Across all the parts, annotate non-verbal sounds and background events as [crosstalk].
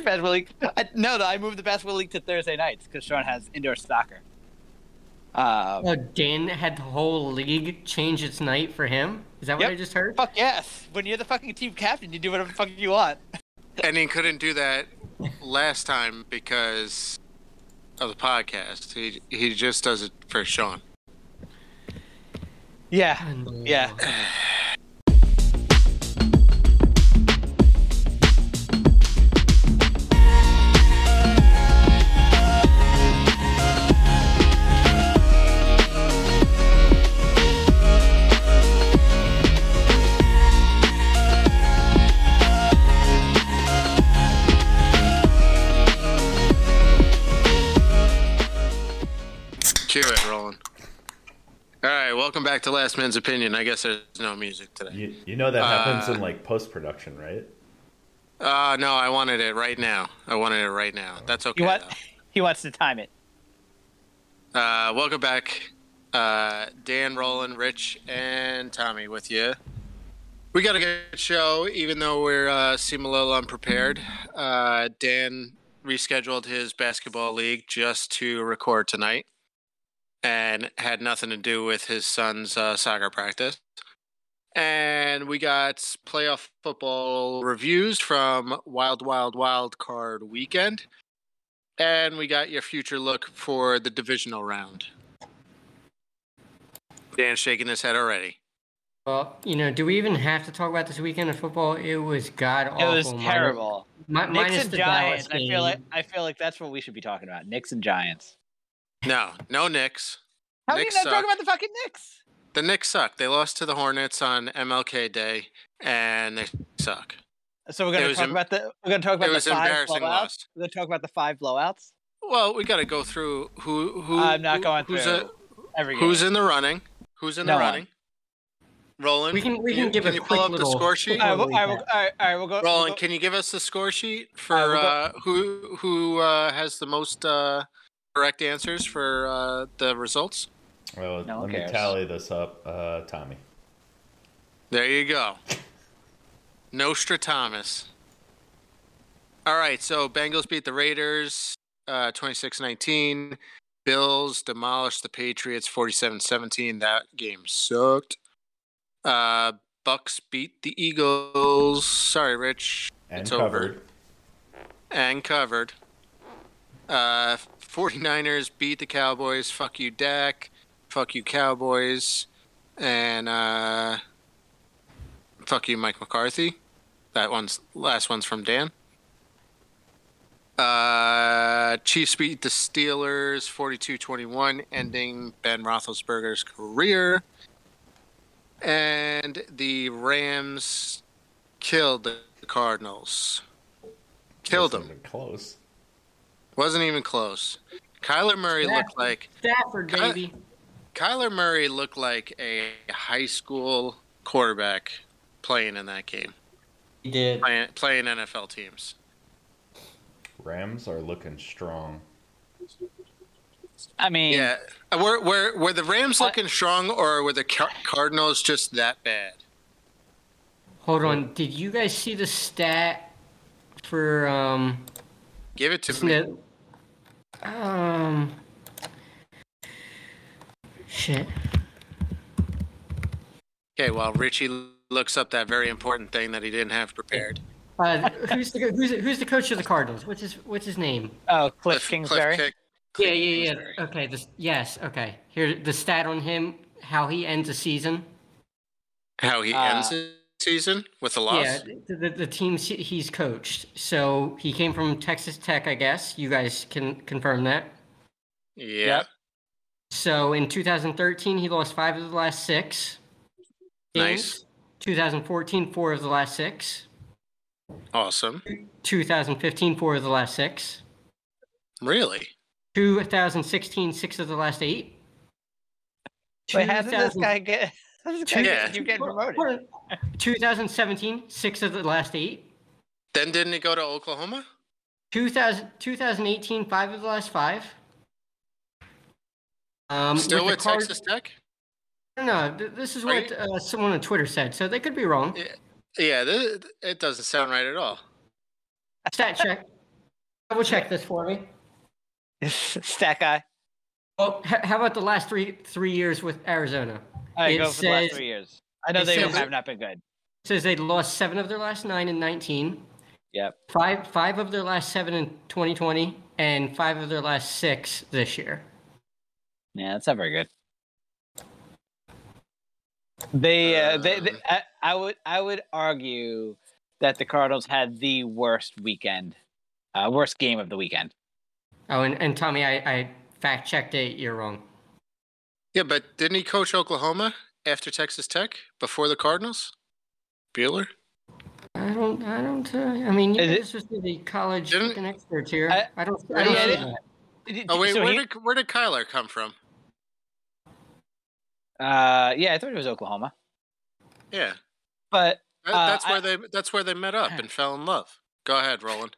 Mr. Basketball League. I, no, I moved the basketball league to Thursday nights because Sean has indoor soccer. Um, Oh, Dan had the whole league change its night for him. Is that what Yep. I just heard? fuck yes. When you're the fucking team captain, you do whatever the fuck you want. And he couldn't do that last time because of the podcast. He he just does it for Sean. Yeah. Yeah. [sighs] [sighs] All right, welcome back to Last Man's Opinion. I guess there's no music today. You, you know that happens Uh, in like post production, right? Uh, no, I wanted it right now. I wanted it right now. That's okay. He, want, [laughs] he wants to time it. Uh, welcome back, uh, Dan, Roland, Rich, and Tommy with you. We got a good show, even though we're uh, seem a little unprepared. Uh, Dan rescheduled his basketball league just to record tonight, and had nothing to do with his son's uh, soccer practice. And we got playoff football reviews from Wild Wild Wild Card Weekend. And we got your future look for the divisional round. Dan's shaking his head already. Well, you know, do we even have to talk about this weekend of football? It was god awful. It was terrible. mi- Knicks minus and the Giants. I feel like I feel like that's what we should be talking about. Knicks and Giants. No, no Knicks. How Knicks can you not suck. talk about the fucking Knicks? The Knicks suck. They lost to the Hornets on MLK Day, and they suck. So we're gonna talk em- about the we're gonna talk about the five embarrassing blowouts. loss. We're gonna talk about the five blowouts. Well, we got to go through who who. I'm not who- going who's A, Every who's in the running? Who's in No the one. running? Roland, We can- we you- can give a you pull quick up little- the score sheet. All right, well, all right, we'll, all right, all right, we'll go. we'll Roland, go- can you give us the score sheet for Uh, we'll uh, who who uh, has the most uh, correct answers for uh, the results? Well, No let one me cares. tally this up, uh, Tommy. There you go. Nostra Thomas. All right, so Bengals beat the Raiders uh, 26-19. Bills demolished the Patriots 47-17. That game sucked. Uh, Bucks beat the Eagles. Sorry, Rich. And It's covered. over. And covered. Uh, 49ers beat the Cowboys. Fuck you, Dak. Fuck you, Cowboys. And uh, fuck you, Mike McCarthy. That one's last one's from Dan. Uh, Chiefs beat the Steelers 42-21, ending Ben Roethlisberger's career. And the Rams killed the Cardinals. Killed them. Close. Wasn't even close. Kyler Murray looked like Stafford, Cut- baby. Kyler Murray looked like a high school quarterback playing in that game, He did. playing, playing NFL teams. Rams are looking strong. I mean, Yeah, were were were the Rams What? looking strong, or were the Cardinals just that bad? Hold on. Did you guys see the stat for um? Give it to me. Smith? Um. Shit. Okay, while Richie looks up that very important thing that he didn't have prepared. Uh, who's the who's the, who's the coach of the Cardinals? What's his what's his name? oh, Cliff, Cliff Kingsbury. Kick- Yeah, yeah, yeah. Kingsbury. Okay. This, yes. Okay. Here, the stat on him, how he ends a season. How he Uh, ends the season with a loss. Yeah, the, the, the teams he's coached. So he came from Texas Tech, I guess. You guys can confirm that. Yeah. Yep. So in 2013, he lost five of the last six. Nice. games. 2014, four of the last six. Awesome. 2015, four of the last six. Really? 2016, six of the last eight. Wait, how did this 2000 guy get? How does this guy Yeah. get, keep getting Hold promoted? 2017, six of the last eight. Then didn't he go to Oklahoma? 2000, 2018, five of the last five. Um, Still with with the Card- Texas Tech? No, th- this is Are what you- uh, someone on Twitter said, so they could be wrong. Yeah, th- it doesn't sound right at all. Stat check. Double check this for me. [laughs] Stat guy. Well, h- how about the last three three years with Arizona? All right, It go for the last says- three years. I know they says- have not been good. It says they lost seven of their last nine in 19, Yep. five five of their last seven in 2020, and five of their last six this year. Yeah, that's not very good. They, uh, they, they Um, I, I would, I would argue that the Cardinals had the worst weekend, uh, worst game of the weekend. Oh, and, and Tommy, I, I fact checked it. You're wrong. Yeah, but didn't he coach Oklahoma after Texas Tech before the Cardinals? Bueller? I don't. I don't. Uh, I mean, you Is it- guys are supposed to be college Didn't- fucking experts here. I- I, don't. I I don't get see that. Did- Oh wait, so where he- did where did Kyler come from? uh, yeah, I thought it was Oklahoma, Yeah, but Uh, that's where I- they that's where they met up and fell in love. Go ahead, Roland.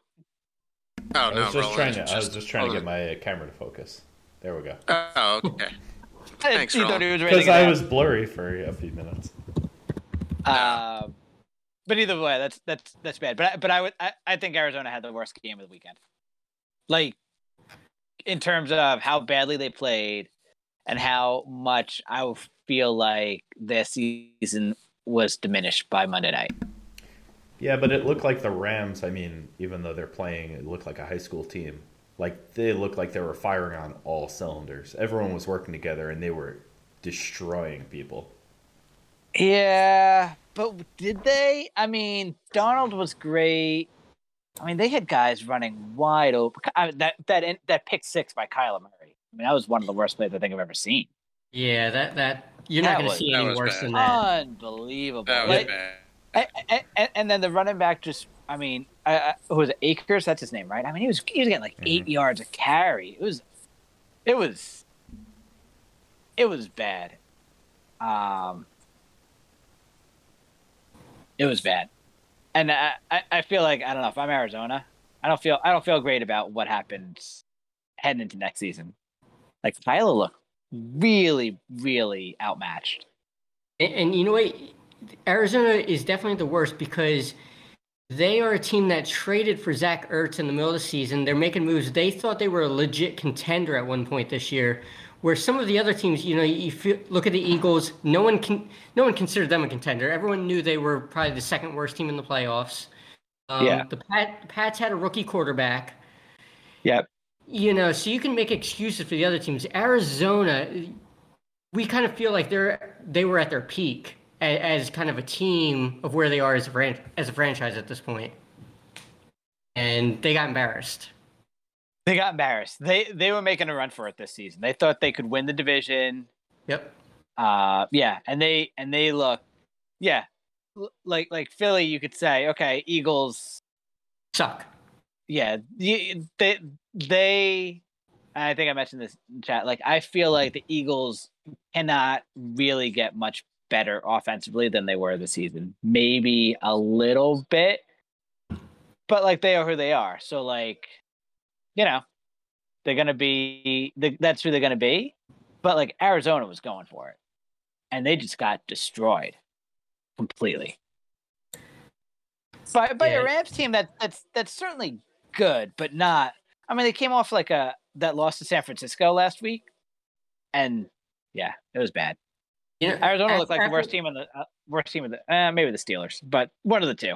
Oh I no, was just Roland. trying to. it's I was just trying to hold get my camera to focus. There we go. Oh, okay. Thanks, you thought he was ready Because I was blurry for a few minutes. Um, but either way, that's that's that's bad. But I, but I would I, I think Arizona had the worst game of the weekend. Like in terms of how badly they played and how much I feel like their season was diminished by Monday night. Yeah, but it looked like the Rams. I mean, even though they're playing, it looked like a high school team. Like they looked like they were firing on all cylinders. Everyone was working together, and they were destroying people. Yeah, but did they? I mean, Donald was great. I mean, they had guys running wide open. I, that that that pick six by Kyler Murray. I mean, that was one of the worst plays I think I've ever seen. Yeah, that that you're That not going to see any worse bad. than that. Unbelievable. That was Like, bad. and, and, and then the running back just, I mean, I, I, who was it? Akers? That's his name, right? I mean, he was he was getting like 8 yards a carry. It was, it was, it was bad. Um, it was bad, and I, I, I feel like I don't know if I'm Arizona, I don't feel I don't feel great about what happens heading into next season. Like Kyler looked really, really outmatched. And, and you know what? Arizona is definitely the worst because they are a team that traded for Zach Ertz in the middle of the season. They're making moves. They thought they were a legit contender at one point this year. Where some of the other teams, you know, you feel, look at the Eagles. No one can, no one considered them a contender. Everyone knew they were probably the second worst team in the playoffs. Um, Yeah. The Pat, Pats had a rookie quarterback. Yep. You know, so you can make excuses for the other teams. Arizona, we kind of feel like they're they were at their peak as, kind of a team of where they are as a as a franchise at this point, and they got embarrassed. They got embarrassed. They they were making a run for it this season. They thought they could win the division. Yep. Uh, yeah, and they and they look, yeah, like like Philly. You could say, okay, Eagles. Suck. Yeah, they they. I think I mentioned this in chat. Like, I feel like the Eagles cannot really get much better offensively than they were this season. Maybe a little bit, but like they are who they are. So like, you know, they're gonna be. The, that's who they're gonna be. But like Arizona was going for it, and they just got destroyed completely. By by Yeah. a Rams team that that's that's certainly good, but not. I mean, they came off like a that loss to San Francisco last week, and yeah, it was bad. You know, Arizona af- looked like the worst team in the uh, worst team of the uh, maybe the Steelers, but one of the two.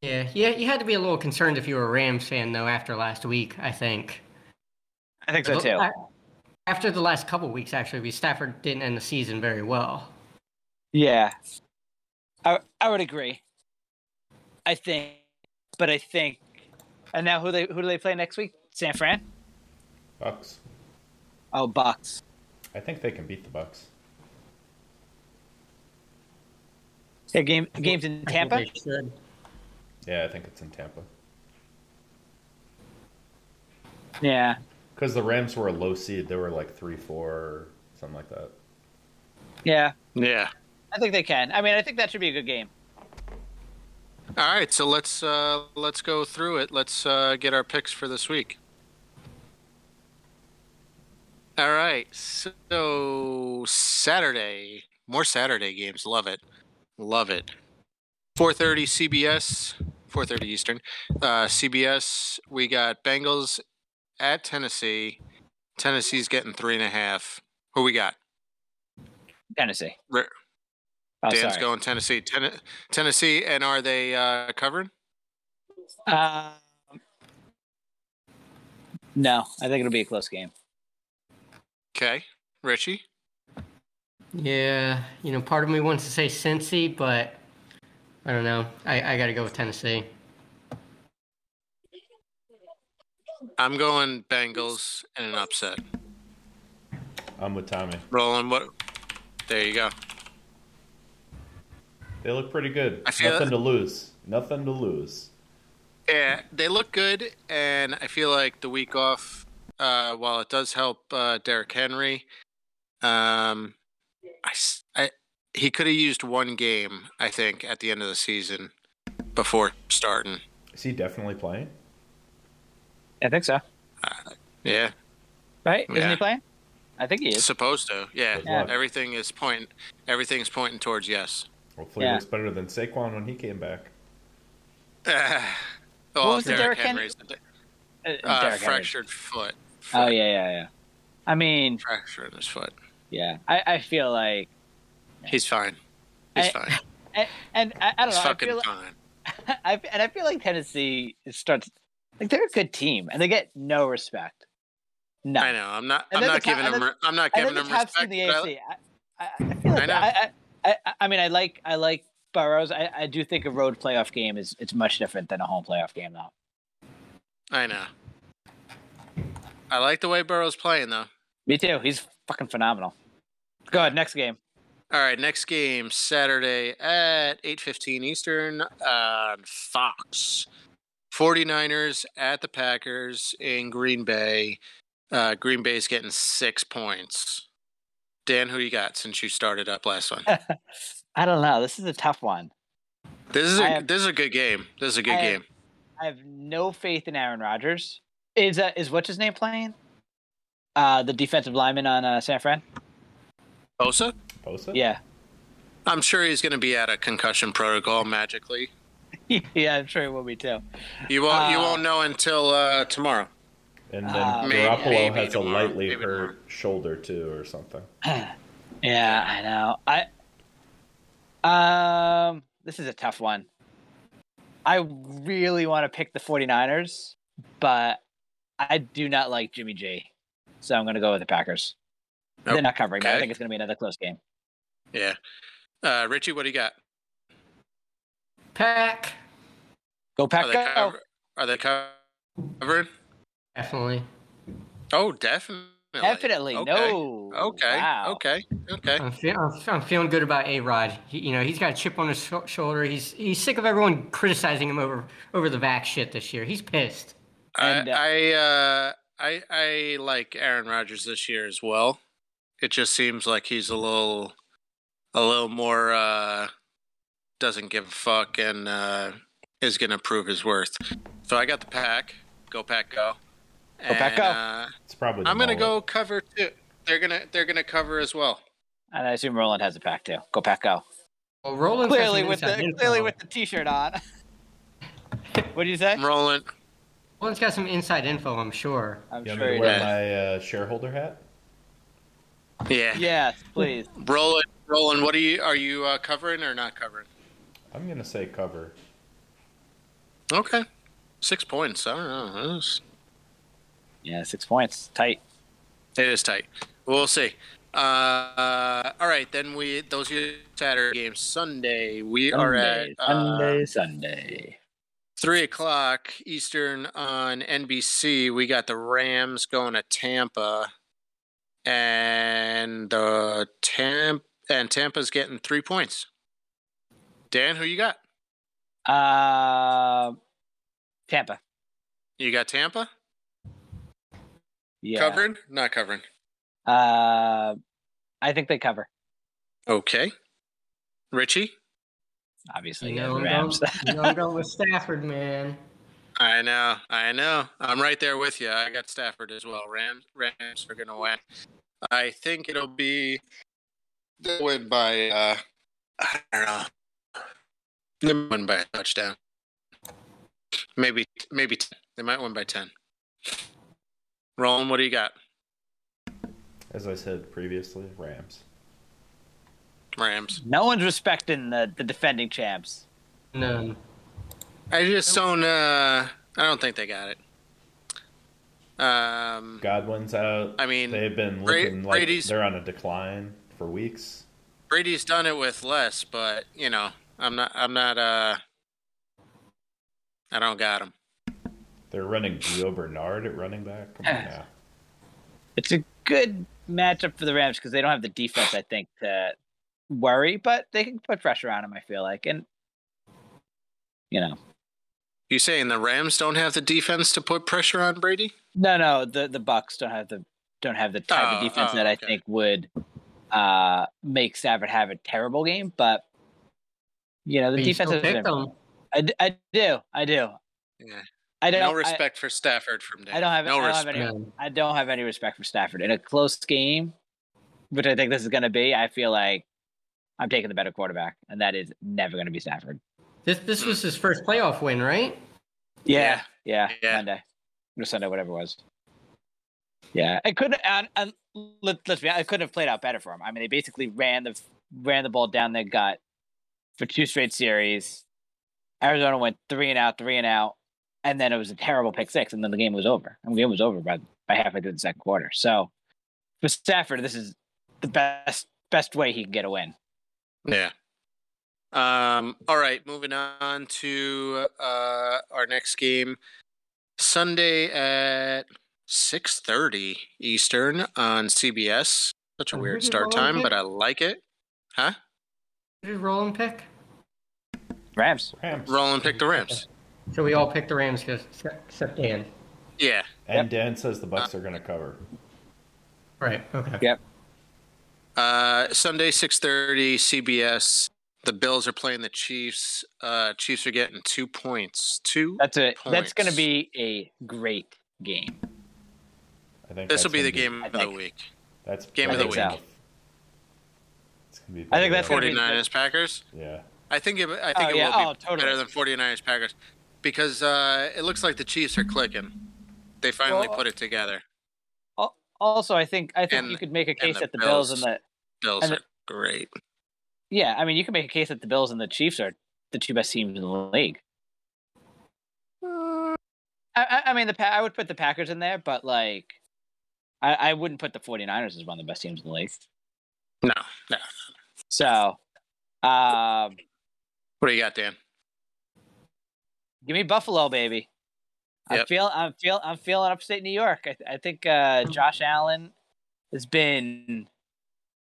Yeah, yeah. You had to be a little concerned if you were a Rams fan though after last week. I think. I think so too. After the last couple weeks, actually, because Stafford didn't end the season very well. Yeah, I I would agree. I think, but I think, and now who they who do they play next week? San Fran. Bucks. Oh, Bucks. I think they can beat the Bucks. Yeah, game games in Tampa. they. Yeah, I think it's in Tampa. Yeah, Because the Rams were a low seed. They were like three, four, something like that. yeah. Yeah. I think they can. I mean, I think that should be a good game. All right, so let's uh, let's go through it. Let's uh, get our picks for this week. All right, so Saturday, more Saturday games. Love it, love it. 4:30 CBS, 4:30 Eastern. Uh, CBS, we got Bengals at Tennessee. Tennessee's getting three and a half. Who we got? Tennessee. Re- Oh, Dan's sorry. going Tennessee. Ten- Tennessee, and are they uh, covering? Um, no, I think it'll be a close game. Okay, Richie. Yeah, you know, part of me wants to say Cincy, but I don't know. I, I got to go with Tennessee. I'm going Bengals in an upset. I'm with Tommy. Rolling what? There you go. They look pretty good. I feel- Nothing to lose. Nothing to lose. Yeah, they look good, and I feel like the week off, uh, while it does help uh, Derrick Henry, um, I, s- I- he could have used one game, I think, at the end of the season before starting. Is he definitely playing? I think so. Yeah, Right? Isn't Yeah. he playing? I think he is. supposed to. Yeah, With luck. everything is point. Everything's pointing towards yes. Hopefully, Yeah. he looks better than Saquon when he came back. [sighs] well, was the Derrick Derrick Henry- Uh, uh, Derrick Henry. fractured foot. Oh yeah, yeah, yeah. I mean, fractured in his foot. Yeah. I, I feel like, He's fine. He's I- fine. [laughs] and, and I, I don't He's know. I fucking feel, fine. [laughs] I, and I feel like Tennessee starts like they're a good team, and they get no respect. No, I know. I'm not. I'm not the top- giving and him. then- I'm not giving then him the top respect. in the I- AFC. I, I, I feel like I. I, I, I, I mean, I like I like Burrows. I, I do think a road playoff game is it's much different than a home playoff game, though. I know. I like the way Burrow's playing though. Me too. He's fucking phenomenal. Go ahead, next game. All right, next game Saturday at 8:15 Eastern on Fox. 49ers at the Packers in Green Bay. Uh, Green Bay's getting six points. Dan, who you got since you started up last one? [laughs] I don't know. This is a tough one. This is a have- this is a good game. This is a good I have- game. I have no faith in Aaron Rodgers. Is uh, is what's his name playing? Uh, the defensive lineman on uh, San Fran. Bosa? Bosa? Yeah, I'm sure he's going to be at a concussion protocol magically. [laughs] yeah, I'm sure he will be too. You won't you Uh, won't know until uh, tomorrow. And then Uh, Garoppolo maybe has a lightly maybe hurt tomorrow. shoulder too, or something. [clears throat] yeah, I know. I um, this is a tough one. I really want to pick the 49ers, but I do not like Jimmy G. So I'm going to go with the Packers. They're not covering. but I think it's going to be another close game. Yeah. Uh, Richie, what do you got? Pack, Go Are Pack, they, go! cover- are they covered? definitely. Oh, definitely. Definitely Okay. no. Okay. Wow. Okay. Okay. I'm, fe- I'm, I'm feeling good about A Rod. You know, he's got a chip on his sho- shoulder. He's he's sick of everyone criticizing him over over the vax shit this year. He's pissed. And, uh, I I, uh, I I like Aaron Rodgers this year as well. It just seems like he's a little a little more uh, doesn't give a fuck and uh, is going to prove his worth. So I got the pack. Go pack, go. Go Pack, go. Uh, It's probably. I'm going to mullet. go cover too. They're gonna they're gonna cover as well. And I assume Roland has a pack too. Go Pack, go! Well, Roland's Clearly with inside the info. clearly with the T-shirt on. [laughs] what do you say? I'm. Roland's got some inside info, I'm sure. I'm You want sure me to wear does. my uh, shareholder hat? Yeah. Yes, please. Roland, Roland, what are you are you uh, covering or not covering? I'm gonna say cover. Okay. Six points. I don't know. That's- Yeah, six points, tight. It is tight. We'll see. Uh, all right, then we those are your Saturday games. Sunday we are at Sunday, uh, Sunday, Sunday. three o'clock Eastern on NBC. We got the Rams going to Tampa, and the Tamp and Tampa's getting three points. Dan, who you got? Uh, Tampa. You got Tampa Yeah. covering? Not covering. Uh, I think they cover. Okay. Richie. Obviously, You yeah, know, the I'm Rams. going, you know I'm going with Stafford, man. I know, I know. I'm right there with you. I got Stafford as well. Rams, Rams are gonna win. I think it'll be they'll win by uh, I don't know. They'll win by a touchdown. Maybe maybe 10. they might win by ten. Roland, what do you got? As I said previously, Rams. Rams. No one's respecting the, the defending champs. None. I just don't. Uh, I don't think they got it. Um, Godwin's out. I mean, they've been Bra- looking like Brady's- they're on a decline for weeks. Brady's done it with less, but you know, I'm not. I'm not. Uh, I don't got him. They're running Gio Bernard at running back. Come on [laughs] now. It's a good matchup for the Rams because they don't have the defense, I think, to worry, but they can put pressure on him, I feel like. And, you know, You saying the Rams don't have the defense to put pressure on Brady? no, no, the, the Bucks don't have the don't have the type Oh, of defense oh, that I okay. think would uh, make Stafford have a terrible game. But, you know, the But you defense still is. picked them. I, d- I do. I do. Yeah. I don't. No I- respect for Stafford from Dan. I don't have. no I don't have respect. any. I don't have any respect for Stafford in a close game, which I think this is going to be. I feel like I'm taking the better quarterback, and that is never going to be Stafford. This this was his first playoff win, right? Yeah, yeah, Yeah. Monday or Sunday, whatever it was. Yeah, it could. And, and let, let's be. honest, It couldn't have played out better for him. I mean, they basically ran the ran the ball down their gut for two straight series. Arizona went three and out, three and out, and then it was a terrible pick six, and then the game was over. And the game was over by by halfway through the second quarter. So for Stafford, this is the best best way he can get a win. Yeah. Um, all right, moving on to uh, our next game. Sunday at six thirty Eastern on CBS. Such a weird start time, pick? but I like it. Huh? Who did Roland pick? Rams. Rams. Roland pick the Rams. So we all pick the Rams except except Dan. Yeah. And Dan says the Bucks are going to cover. Right. Okay. Yep. Uh, Sunday six thirty CBS. The Bills are playing the Chiefs. Uh, Chiefs are getting two points. Two. That's a that's going to be a great game. I think This will be the game I of the week. That's game of the better than week. It's gonna be I think that's better gonna than- be- 49ers Packers. yeah. I think it, I think Oh, it yeah. will Oh, be totally. better than 49ers Packers because uh, it looks like the Chiefs are clicking. They finally Well, put it together. Al- Also, I think I think And- you could make a case the that the Bills and Bills. the Bills and are great. Yeah, I mean you can make a case that the Bills and the Chiefs are the two best teams in the league. I, I, I mean the I would put the Packers in there, but like I, I wouldn't put the 49ers as one of the best teams in the league. No, no. So, um, What do you got, Dan? give me Buffalo, baby. I feel I'm feel I'm feeling upstate New York. I, I think uh, Josh Allen has been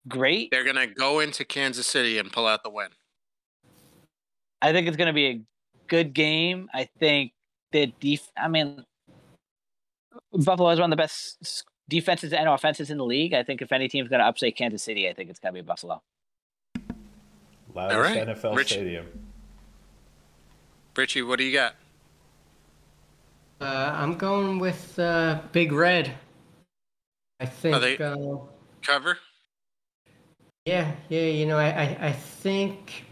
great. They're gonna go into Kansas City and pull out the win. I think it's going to be a good game. I think the def. I mean, Buffalo is one of the best defenses and offenses in the league. I think if any team's going to upset Kansas City, I think it's going to be Buffalo. Loudest All right. NFL Rich- stadium. Richie, what do you got? Uh, I'm going with uh, Big Red. I think. Are they- uh, Cover? Yeah, yeah. You know, I, I, I think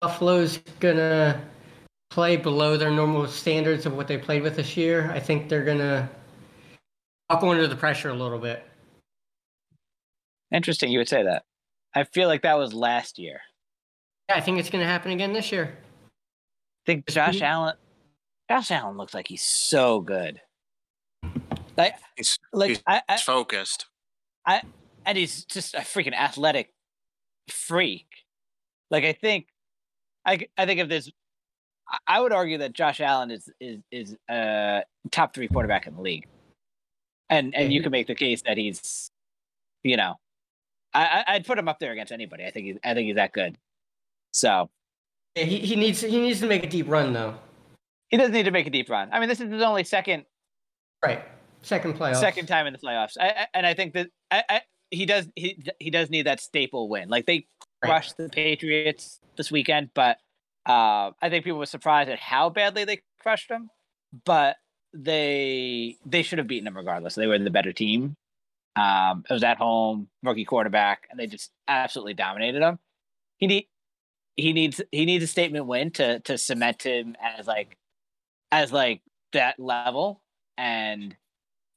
Buffalo's gonna play below their normal standards of what they played with this year. I think they're gonna buckle under the pressure a little bit. Interesting, you would say that. I feel like that was last year. Yeah, I think it's gonna happen again this year. I think Josh mm-hmm. Allen. Josh Allen looks like he's so good. Like, He's, like he's I, I, focused. and he's just a freaking athletic freak. Like I think, I I think if there's, I- would argue that Josh Allen is is is a top three quarterback in the league, and and you mm-hmm. can make the case that he's, you know, I I'd put him up there against anybody. I think he's I think he's that good. So Yeah, he, he needs he needs to make a deep run though. he doesn't need to make a deep run. I mean, this is his only second Right, second playoff. second time in the playoffs. I, I, and I think that I, I, he does he he does need that staple win. Like they crushed the Patriots this weekend, but uh, I think people were surprised at how badly they crushed them. But they they should have beaten them regardless. They were the better team. Um, it was at home, rookie quarterback, and they just absolutely dominated them. He need he needs he needs a statement win to to cement him as like as like that level, and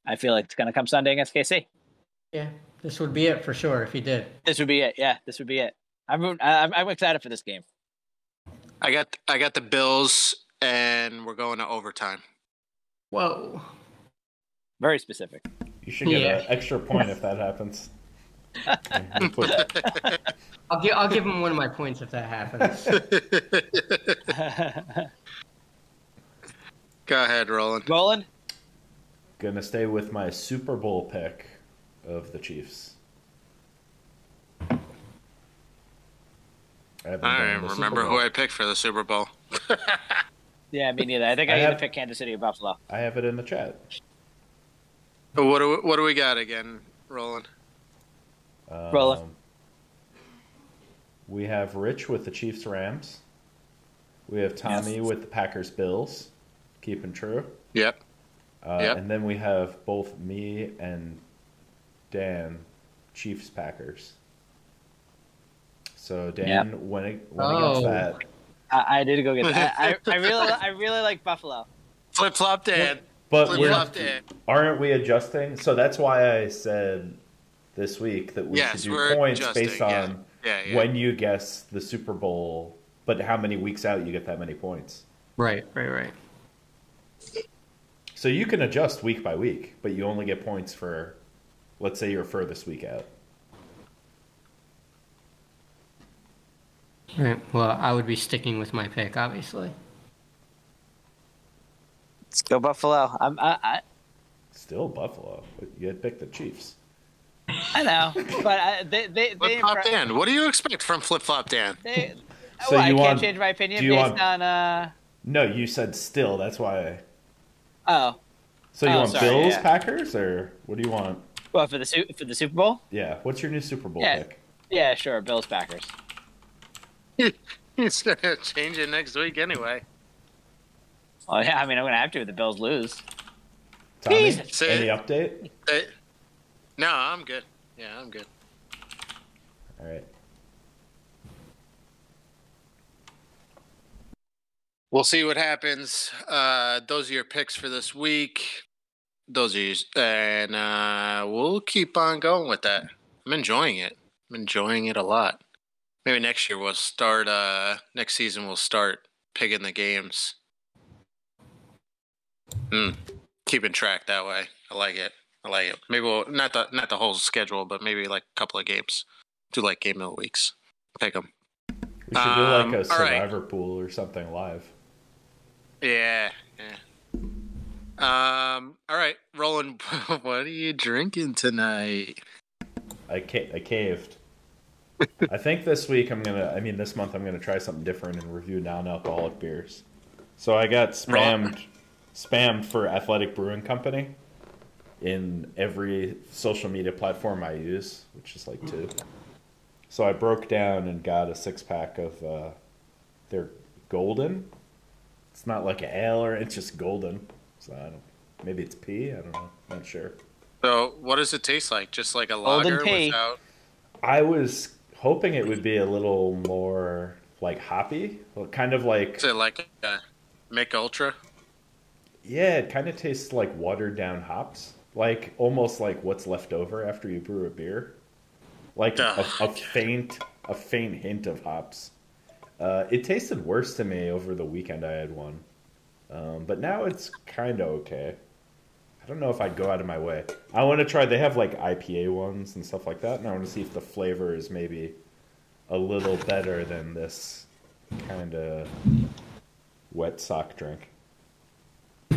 I feel like it's gonna come Sunday against KC. Yeah, this would be it for sure if he did. This would be it. Yeah, this would be it. I'm I'm, I'm excited for this game. I got I got the Bills, and we're going to overtime. Whoa. Very specific. You should get Yeah. an extra point if that happens. [laughs] I'll give I'll give him one of my points if that happens. [laughs] Go ahead, Roland. Roland, Gonna stay with my Super Bowl pick of the Chiefs. I I don't even remember who I picked for the Super Bowl. [laughs] yeah, me neither. I think I I, either have- pick Kansas City or Buffalo. I have it in the chat. What do we, what do we got again, Roland? Roll it. Um, We have Rich with the Chiefs Rams. We have Tommy with the Packers Bills, keeping true. Yep. Uh, Yep. And then we have both me and Dan Chiefs Packers. So Dan Yep. went, went against Oh. that. I, I did go get that. I, I, I really [laughs] I really like Buffalo. Flip flop Dan. But Flip we're, flop Dan. aren't we adjusting? So that's why I said this week that we Yes, should do points adjusting, based yeah. on Yeah, yeah. when you guess the Super Bowl, but how many weeks out you get that many points. right, right, right. So you can adjust week by week, but you only get points for, let's say, your furthest week out. Right. Well, I would be sticking with my pick, obviously. Let's go Buffalo. I'm, I, I Still Buffalo, you had picked the Chiefs. I know, but I, they they they, Flip flop Dan. What do you expect from Flip Flop Dan? they So well, I you can't want- change my opinion do you based want- on uh No, you said still. That's why. I... oh So you Oh, want sorry, Bills yeah. Packers or what do you want? Well for the Su- for the Super Bowl. Yeah, what's your new Super Bowl Yeah. pick? Yeah, sure, Bills Packers. He's gonna change it next week anyway. Oh yeah, I mean I'm gonna have to if the Bills lose. Tommy, Jesus. Say any it. update? Uh, no, I'm good. Yeah, I'm good. All right. We'll see what happens. Uh, those are your picks for this week. Those are yours, and uh, we'll keep on going with that. I'm enjoying it. I'm enjoying it a lot. Maybe next year we'll start. Uh, next season we'll start picking the games. Hmm. Keeping track that way. I like it. I like it. Maybe we'll not the not the whole schedule, but maybe like a couple of games. Do like game of the weeks. Pick them. We should do Um, like a all right. Survivor pool or something live. Yeah, yeah. Um. All right, Roland. [laughs] What are you drinking tonight? I ca- I caved. I think this week I'm gonna. I mean, this month I'm gonna try something different and review non-alcoholic beers. So I got spammed, spammed for Athletic Brewing Company in every social media platform I use, which is like two. So I broke down and got a six pack of uh, their golden. It's not like an ale or it's just golden. So I don't. Maybe it's pea. I don't know. Not sure. So, what does it taste like? Just like a Golden lager tea. without. I was hoping it would be a little more like hoppy, well, kind of like Is it like a Mich Ultra? yeah, it kind of tastes like watered down hops, like almost like what's left over after you brew a beer, like a, a faint a faint hint of hops. Uh, it tasted worse to me over the weekend. I had one, um, but now it's kind of okay. I don't know if I'd go out of my way. I want to try. They have like IPA ones and stuff like that, and I want to see if the flavor is maybe a little better than this kind of wet sock drink. [laughs]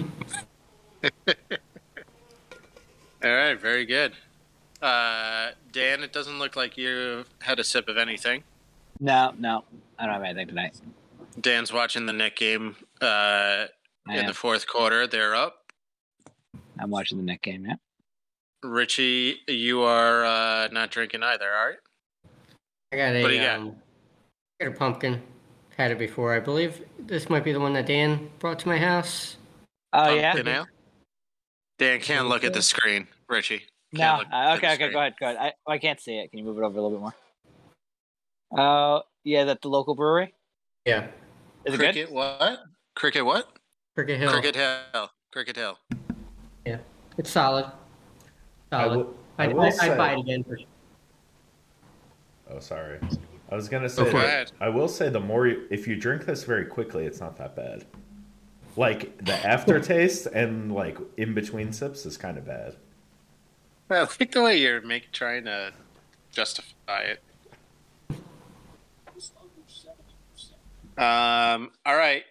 All right, very good. Uh, Dan, it doesn't look like you had a sip of anything. No, no, I don't have anything tonight. Dan's watching the Knick game uh, I in am. the fourth quarter. They're up. I'm watching the Knick game. Yeah. Richie, you are uh, not drinking either, all right? I got a, What do you got? um, I got a pumpkin. Had it before. I believe this might be the one that Dan brought to my house. Oh yeah. Pumpkin ale? Dan can't look at the screen. Richie. No. can't look Uh, the okay. Okay. screen. Go ahead. Go ahead. I, oh, I can't see it. Can you move it over a little bit more? Oh yeah, that the local brewery. Yeah. Is it Cricket what? Cricket what? Cricket Hill. Cricket Hill. Cricket Hill. Yeah, it's solid. I Solid. will- I I'd, will I'd, say- I'd buy it again for. Oh, sorry. I was gonna Go say. for that- I will say the more you, if you drink this very quickly, it's not that bad. Like the [laughs] aftertaste and like in between sips is kind of bad. I like the way you're make, trying to justify it. Um. All right.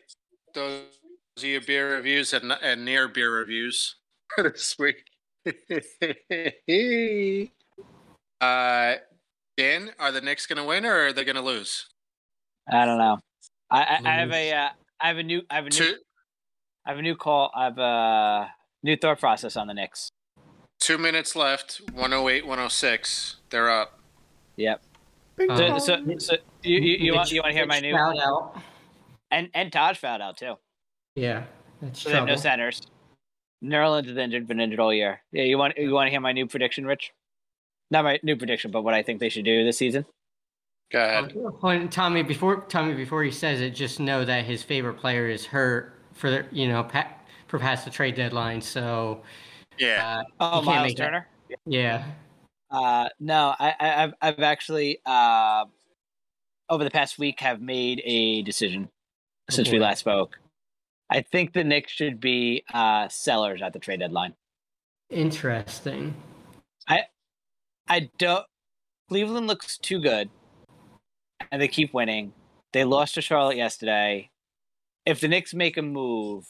Those are your beer reviews and, and near beer reviews [laughs] this week. [laughs] uh, Dan, are the Knicks going to win or are they going to lose? I don't know. I, I, I have a uh, I have a new I have a new Two I have a new call. I have a new thought process on the Knicks. two minutes left. 108, 106. They're up. Yep. Bing So, so, so you, you, you want you want to hear my new Shout out. and and Taj fouled out too. Yeah, that's So they have trouble. no centers. Nerlens is injured, been injured all year. Yeah, you want you want to hear my new prediction, Rich? Not my new prediction, but what I think they should do this season. Go ahead. When Tommy before Tommy before he says it, just know that his favorite player is hurt for the you know pa- for past the trade deadline. So Yeah. uh, Oh, Myles make that. Turner. yeah, Uh, no, I, I, I've I've actually uh, over the past week have made a decision since we last spoke. I think the Knicks should be uh, sellers at the trade deadline. interesting. I I don't. Cleveland looks too good, and they keep winning. They lost to Charlotte yesterday. If the Knicks make a move,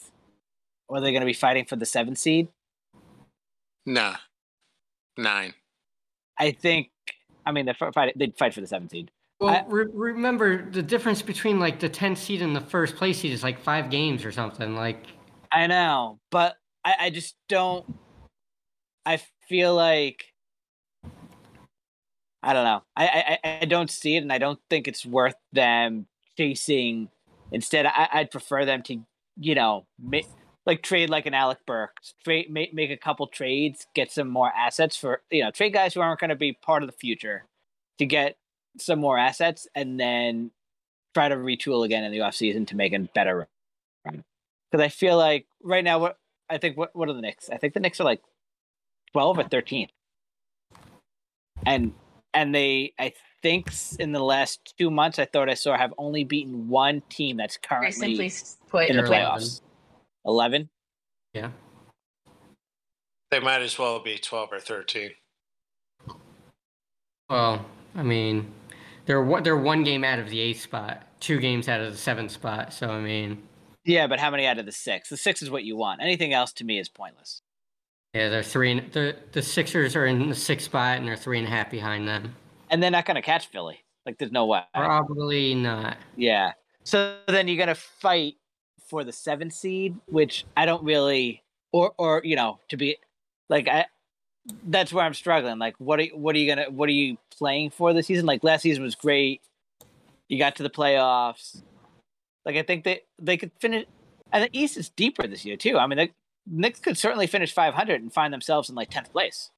are they going to be fighting for the seventh seed? Nah. Nine. I think. I mean, they fight. They'd fight for the seventh seed. Well, re- remember the difference between like the 10th seed and the first place seed is like five games or something. Like, I know, but I, I just don't. I feel like I don't know. I, I I don't see it, and I don't think it's worth them chasing. Instead, I, I'd prefer them to, you know, make, like trade like an Alec Burks, trade make make a couple trades, get some more assets for you know trade guys who aren't going to be part of the future, to get some more assets, and then try to retool again in the offseason to make a better run. Because I feel like right now, what I think what what are the Knicks? I think the Knicks are like twelve or thirteen, and and they I think in the last two months I thought I saw have only beaten one team that's Very currently simply put, in the They're playoffs. Eleven. yeah. They might as well be 12 or 13. Well, I mean, they're one, they're one game out of the eighth spot, two games out of the seventh spot. So I mean, Yeah, but how many out of the six? The six is what you want. Anything else to me is pointless. yeah, they're three. And, the the Sixers are in the sixth spot, and they're three and a half behind them. And they're not going to catch Philly. Like, there's no way. Probably not. Yeah. So then you're gonna fight for the seventh seed, which I don't really, or or you know, to be like I. That's where I'm struggling. Like, what are what are you gonna what are you playing for this season? Like last season was great. You got to the playoffs. Like I think they they could finish, and the East is deeper this year too. I mean, the Knicks could certainly finish 500 and find themselves in like 10th place.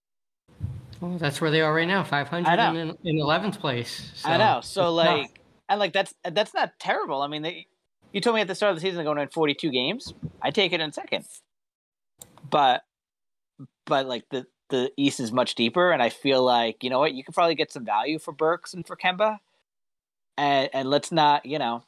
Well, that's where they are right now, five hundred and in in eleventh place. So I know. So like, and like that's that's not terrible. I mean, they, you told me at the start of the season they're going to win 42 games. I take it in second. But but like the the East is much deeper, and I feel like you know what you could probably get some value for Burks and for Kemba, and and let's not you know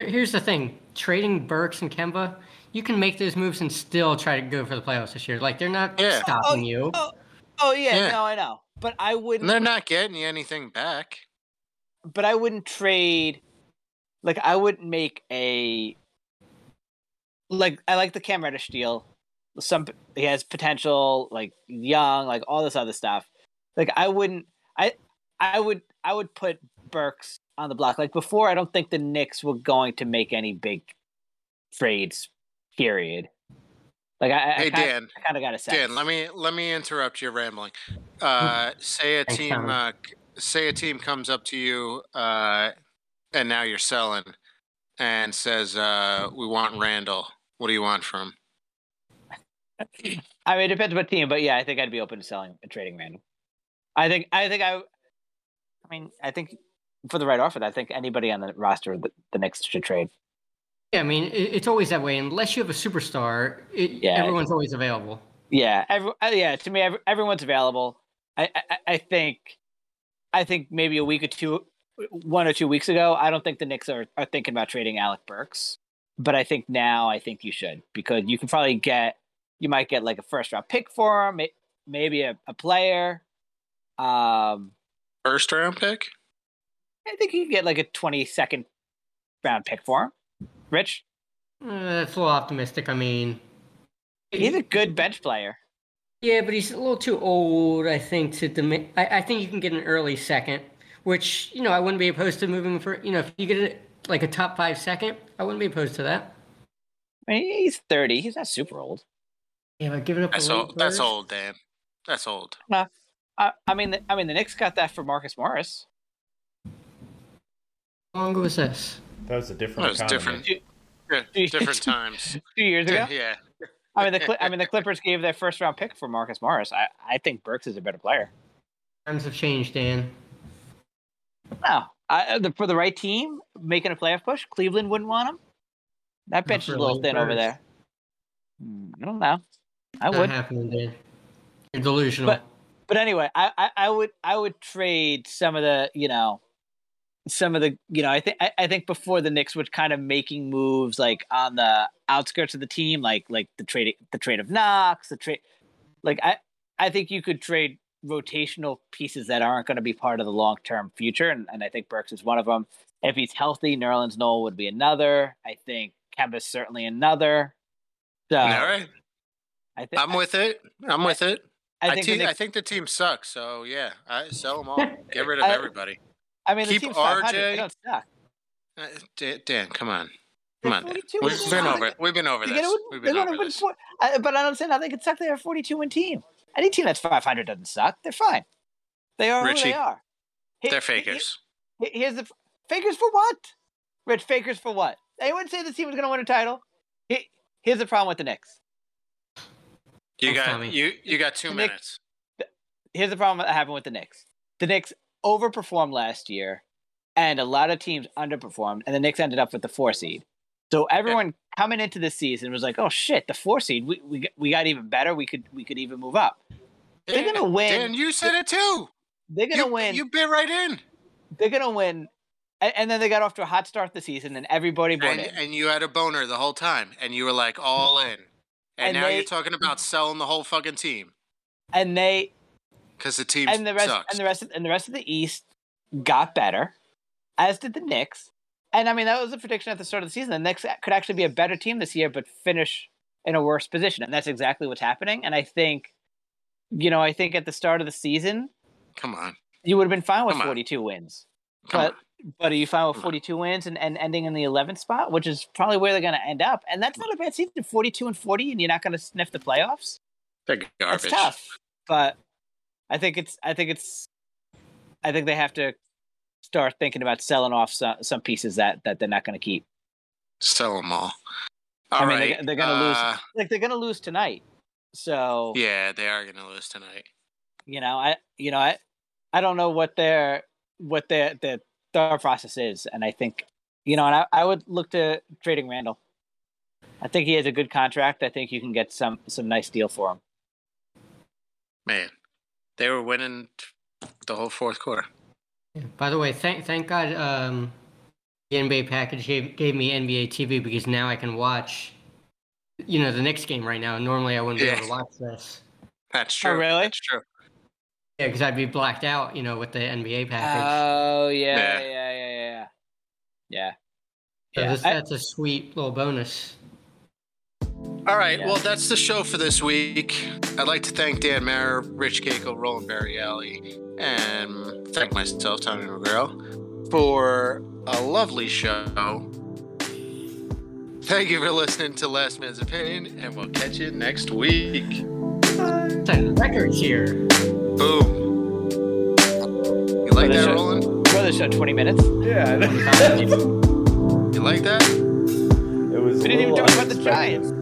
Here's the thing: trading Burks and Kemba, you can make those moves and still try to go for the playoffs this year. Like they're not Yeah. stopping oh, you. Oh, oh oh yeah, Yeah. no I know, but I wouldn't And they're not getting you anything back. but I wouldn't trade. Like I wouldn't make a. Like I like the Cam Reddish deal. Some he has potential, like young, like all this other stuff. Like I wouldn't. I I would I would put Burks on the block. Like before, I don't think the Knicks were going to make any big trades. Period. Like I, I, Hey, I kinda, Dan. I kind of got to say. Dan, let me let me interrupt your rambling. Uh, say a Thanks, team, uh, say a team comes up to you, uh, and now you're selling, and says, uh, "We want Randle. What do you want from?" I mean, it depends what team, but yeah, I think I'd be open to selling and trading Randle. I think, I think I, I mean, I think for the right offer, I think anybody on the roster, the, the Knicks should trade. Yeah, I mean, it, it's always that way. Unless you have a superstar, it, Yeah. everyone's always available. Yeah, every, uh, yeah. To me, every, everyone's available. I, I, I think, I think maybe a week or two, one or two weeks ago, I don't think the Knicks are, are thinking about trading Alec Burks, but I think now I think you should because you can probably get, you might get like a first round pick for him, maybe a, a player. Um, First round pick? I think you can get like a twenty second round pick for him. Rich, Uh, that's a little optimistic. I mean, he's a good bench player. yeah, but he's a little too old, I think, to demand. I, I think you can get an early second, which you know I wouldn't be opposed to moving for. You know, if you get a, like a top five second, I wouldn't be opposed to that. I mean, he's thirty. He's not super old. Yeah, but giving up That's a late old. That's first- old, Dan. That's old. I, I mean, the, I mean, the Knicks got that for Marcus Morris. How long was this? That was a different Well, it's economy. different. Yeah, [laughs] different times. [laughs] two years ago. [laughs] yeah. I mean, the I mean, the Clippers gave their first round pick for Marcus Morris. I, I think Burks is a better player. Times have changed, Dan. No, I, the, for the right team making a playoff push, Cleveland wouldn't want him. That bench is a little late thin over there. Hmm, I don't know. I Not would, happening, Dan. You're delusional. But- but anyway, I, I, I would I would trade some of the you know some of the you know I think I, I think before the Knicks were kind of making moves like on the outskirts of the team, like like the trade the trade of Knox, the trade like I I think you could trade rotational pieces that aren't going to be part of the long term future, and, and I think Burks is one of them. If he's healthy, Nerlens Noel would be another. I think Kemba's certainly another. So All right. I think I'm with it. I'm with it. I I, think te- the I think the team sucks. So yeah, I sell them all. [laughs] Get rid of I- everybody. I mean the keep team's 500. They RJ. don't suck. Uh, Dan, Dan, come on, come on. Dan. We've been over. it. We've been over this. win- We've been over this. four- I- but I don't understand how they could suck. They're a 42 win team. Any team that's 500 doesn't suck. They're fine. They are who Richie, they are. They're fakers. here- Here's the fakers for what? Rich fakers for what? Anyone say the team was going to win a title? Here- Here's the problem with the Knicks. You got Tommy. you. You got two The Knicks- minutes. Here's the problem that happened with the Knicks. The Knicks overperformed last year, and a lot of teams underperformed, and the Knicks ended up with the four seed. So everyone coming into the season was like, "Oh shit, the four seed. We we got- we got even better. We could we could even move up. They're gonna win. Dan, you said it too. They're gonna You, win. you bit right in. they're gonna win." And, and then they got off to a hot start the season, and everybody bought And, in. and you had a boner the whole time, and you were like all in. And, And now they- you're talking about selling the whole fucking team And they because the team and the rest sucks. and the rest of, and the rest of the East got better, as did the Knicks. And I mean, that was a prediction at the start of the season. The Knicks could actually be a better team this year, but finish in a worse position, and that's exactly what's happening. And I think, you know, I think at the start of the season, Come on, you would have been fine with Come on. 42 wins. come But- on. But are you fine with 42 wins and, and ending in the 11th spot, which is probably where they're going to end up? And that's not a bad season, 42 and 40, and you're not going to sniff the playoffs. They're garbage. tough, but I think it's I think it's I think they have to start thinking about selling off some, some pieces that that they're not going to keep. Sell them all. All I mean, right. they're, they're going to lose uh, like they're going to lose tonight. So Yeah, they are going to lose tonight. you know I you know I I don't know what their what their their thought process is, and I think you know, and I, I would look to trading Randle. I think he has a good contract. I think you can get some some nice deal for him. Man, they were winning the whole fourth quarter. By the way, thank thank God um, the NBA package gave, gave me NBA TV because now I can watch, you know, the Knicks game right now. Normally I wouldn't be able to watch this. That's true. Oh, really? That's true. Yeah, because I'd be blacked out, you know, with the NBA package. Oh yeah, Yeah. yeah, yeah, yeah, yeah. Yeah. so yeah, this, I- that's a sweet little bonus. All right. Yeah. Well, that's the show for this week. I'd like to thank Dan Mayer, Rich Cagle, Roland Barry Alley, and thank myself, Tony McGrail, for a lovely show. Thank you for listening to Last Man's Opinion, and we'll catch you next week. Setting records here. Boom. You like Brother that, show. Roland? Brother show, 20 minutes. Yeah, You like that? it was. We didn't even talk about the. Giants.